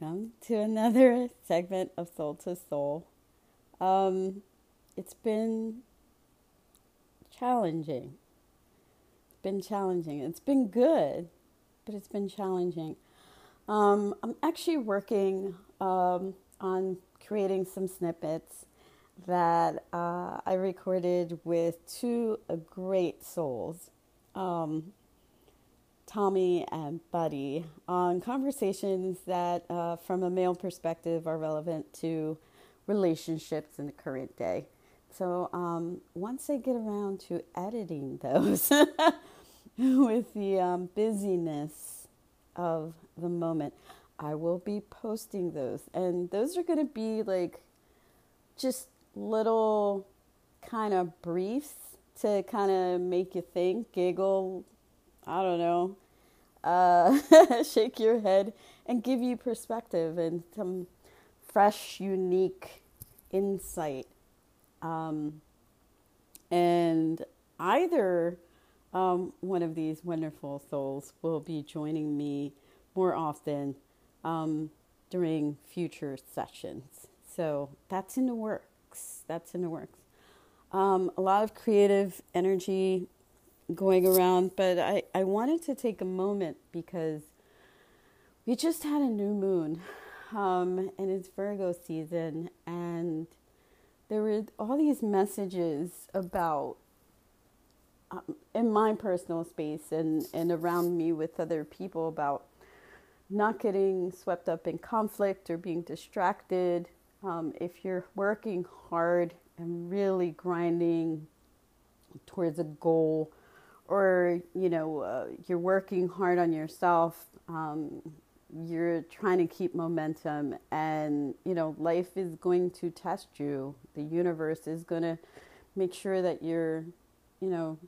welcome to another segment of Soul to Soul. Um, it's been challenging. It's been challenging. It's been good, but it's been challenging. Um, I'm actually working um, on creating some snippets that uh, I recorded with two great souls. Um, Tommy and Buddy on conversations that, uh, from a male perspective, are relevant to relationships in the current day. So um, once I get around to editing those with the um, busyness of the moment, I will be posting those. And those are going to be like just little kind of briefs to kind of make you think, giggle, I don't know, uh, shake your head, and give you perspective and some fresh, unique insight. Um, and either um, one of these wonderful souls will be joining me more often um, during future sessions. So that's in the works. That's in the works. Um, a lot of creative energy going around, but I, I wanted to take a moment because we just had a new moon um, and it's Virgo season, and there were all these messages about um, in my personal space and, and around me with other people about not getting swept up in conflict or being distracted. Um, if you're working hard and really grinding towards a goal, or you know uh, you're working hard on yourself um, you're trying to keep momentum and you know life is going to test you. The universe is going to make sure that your you know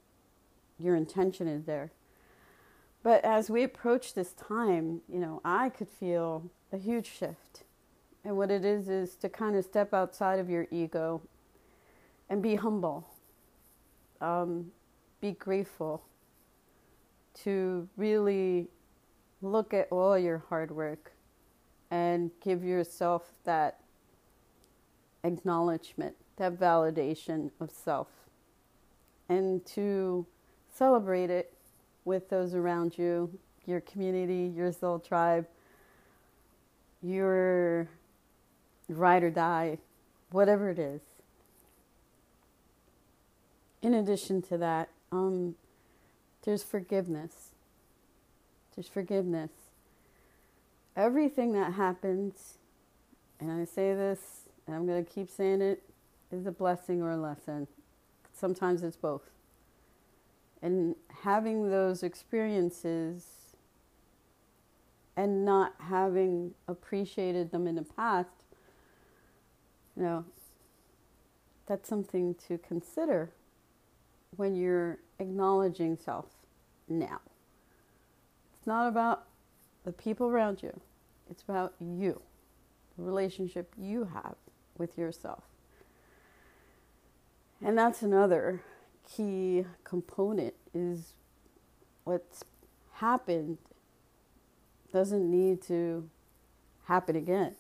your intention is there. But as we approach this time you know i could feel a huge shift. And what it is is to kind of step outside of your ego and be humble. Um, be grateful, to really look at all your hard work and give yourself that acknowledgement, that validation of self, and to celebrate it with those around you, your community, your soul tribe, your ride or die, whatever it is. In addition to that, um, there's forgiveness. There's forgiveness. Everything that happens, and I say this, and I'm going to keep saying it, is a blessing or a lesson. Sometimes it's both. And having those experiences and not having appreciated them in the past, you know, that's something to consider when you're acknowledging self now. It's not about the people around you, it's about you, the relationship you have with yourself. And that's another key component is what's happened doesn't need to happen again.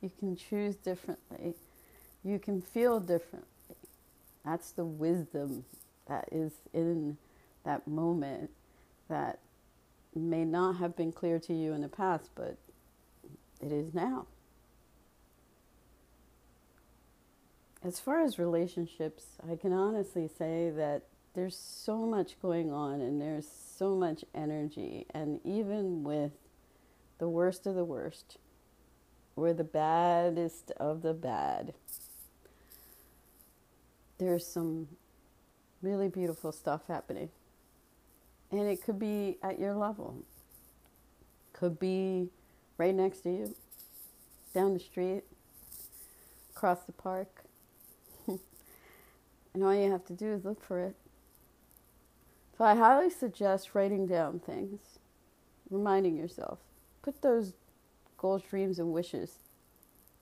You can choose differently. You can feel differently. That's the wisdom that is in that moment that may not have been clear to you in the past, but it is now. As far as relationships, I can honestly say that there's so much going on and there's so much energy, and even with the worst of the worst, or the baddest of the bad, there's some really beautiful stuff happening. And it could be at your level, could be right next to you, down the street, across the park. and all you have to do is look for it. So I highly suggest writing down things, reminding yourself. Put those goals, dreams, and wishes,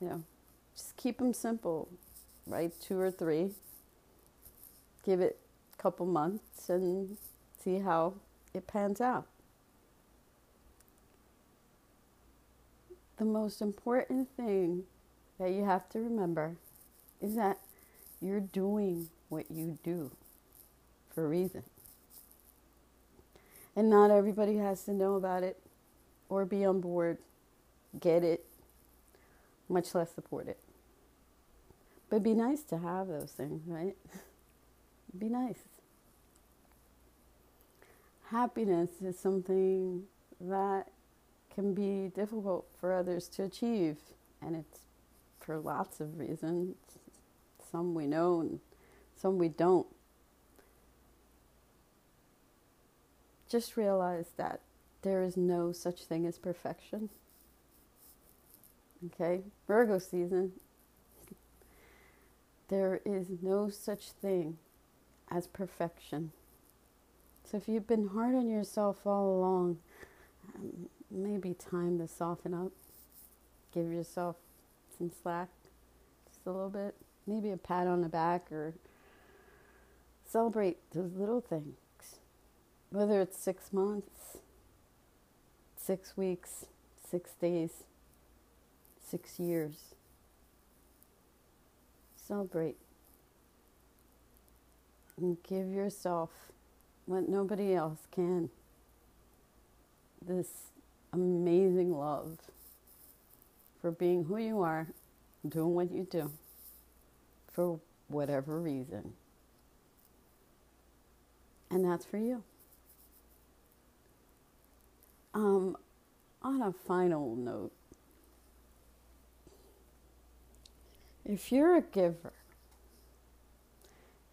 you know, just keep them simple. Write two or three. Give it couple months and see how it pans out. the most important thing that you have to remember is that you're doing what you do for a reason. And not everybody has to know about it or be on board, get it, much less support it. But be nice to have those things, right? be nice. Happiness is something that can be difficult for others to achieve, and it's for lots of reasons. Some we know and some we don't. Just realize that there is no such thing as perfection. Okay? Virgo season. There is no such thing as perfection. If you've been hard on yourself all along, maybe time to soften up. Give yourself some slack, just a little bit. Maybe a pat on the back or celebrate those little things. Whether it's six months, six weeks, six days, six years. Celebrate. And give yourself what nobody else can this amazing love for being who you are, doing what you do for whatever reason. And that's for you. Um, on a final note, if you're a giver,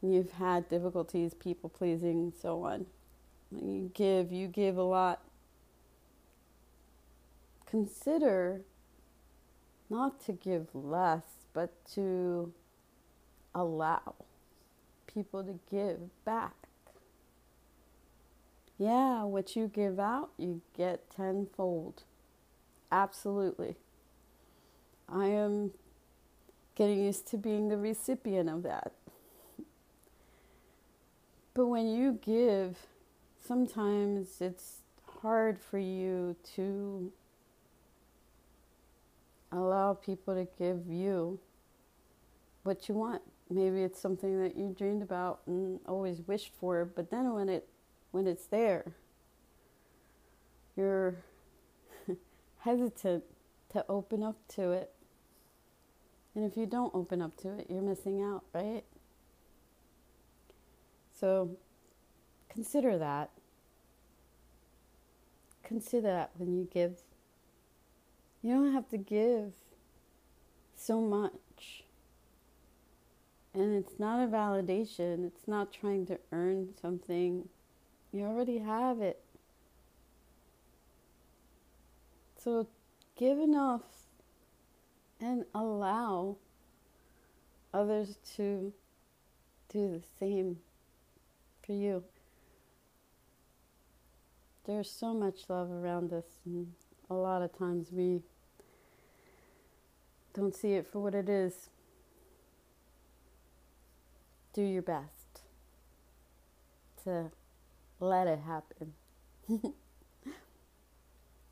you've had difficulties people pleasing, so on, you give, you give a lot, consider not to give less, but to allow people to give back. Yeah, what you give out, you get tenfold. Absolutely. I am getting used to being the recipient of that. But when you give, sometimes it's hard for you to allow people to give you what you want. Maybe it's something that you dreamed about and always wished for, but then when it when it's there, you're hesitant to open up to it. And if you don't open up to it, you're missing out, right? So consider that. Consider that when you give you don't have to give so much. And it's not a validation, it's not trying to earn something. You already have it. So give enough and allow others to do the same for you. There's so much love around us, and a lot of times we don't see it for what it is. Do your best to let it happen.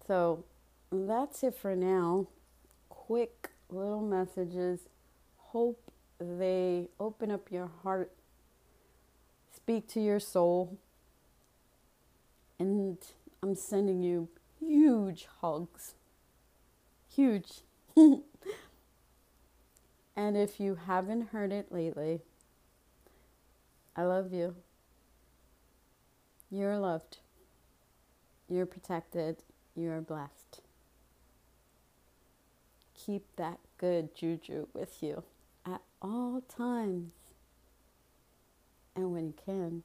so that's it for now. Quick little messages. Hope they open up your heart, speak to your soul, and I'm sending you huge hugs. Huge. And if you haven't heard it lately, I love you. You're loved. You're protected. You're blessed. Keep that good juju with you at all times. And when you can,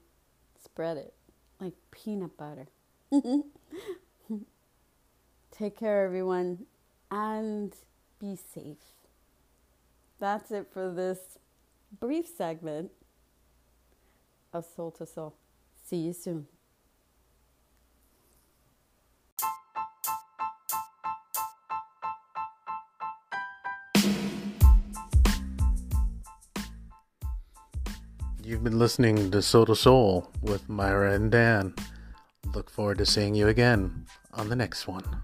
spread it like peanut butter. Take care, everyone, and be safe that's it for this brief segment of Soul to Soul. See you soon. You've been listening to Soul Soul with Myra and Dan. Look forward to seeing you again on the next one.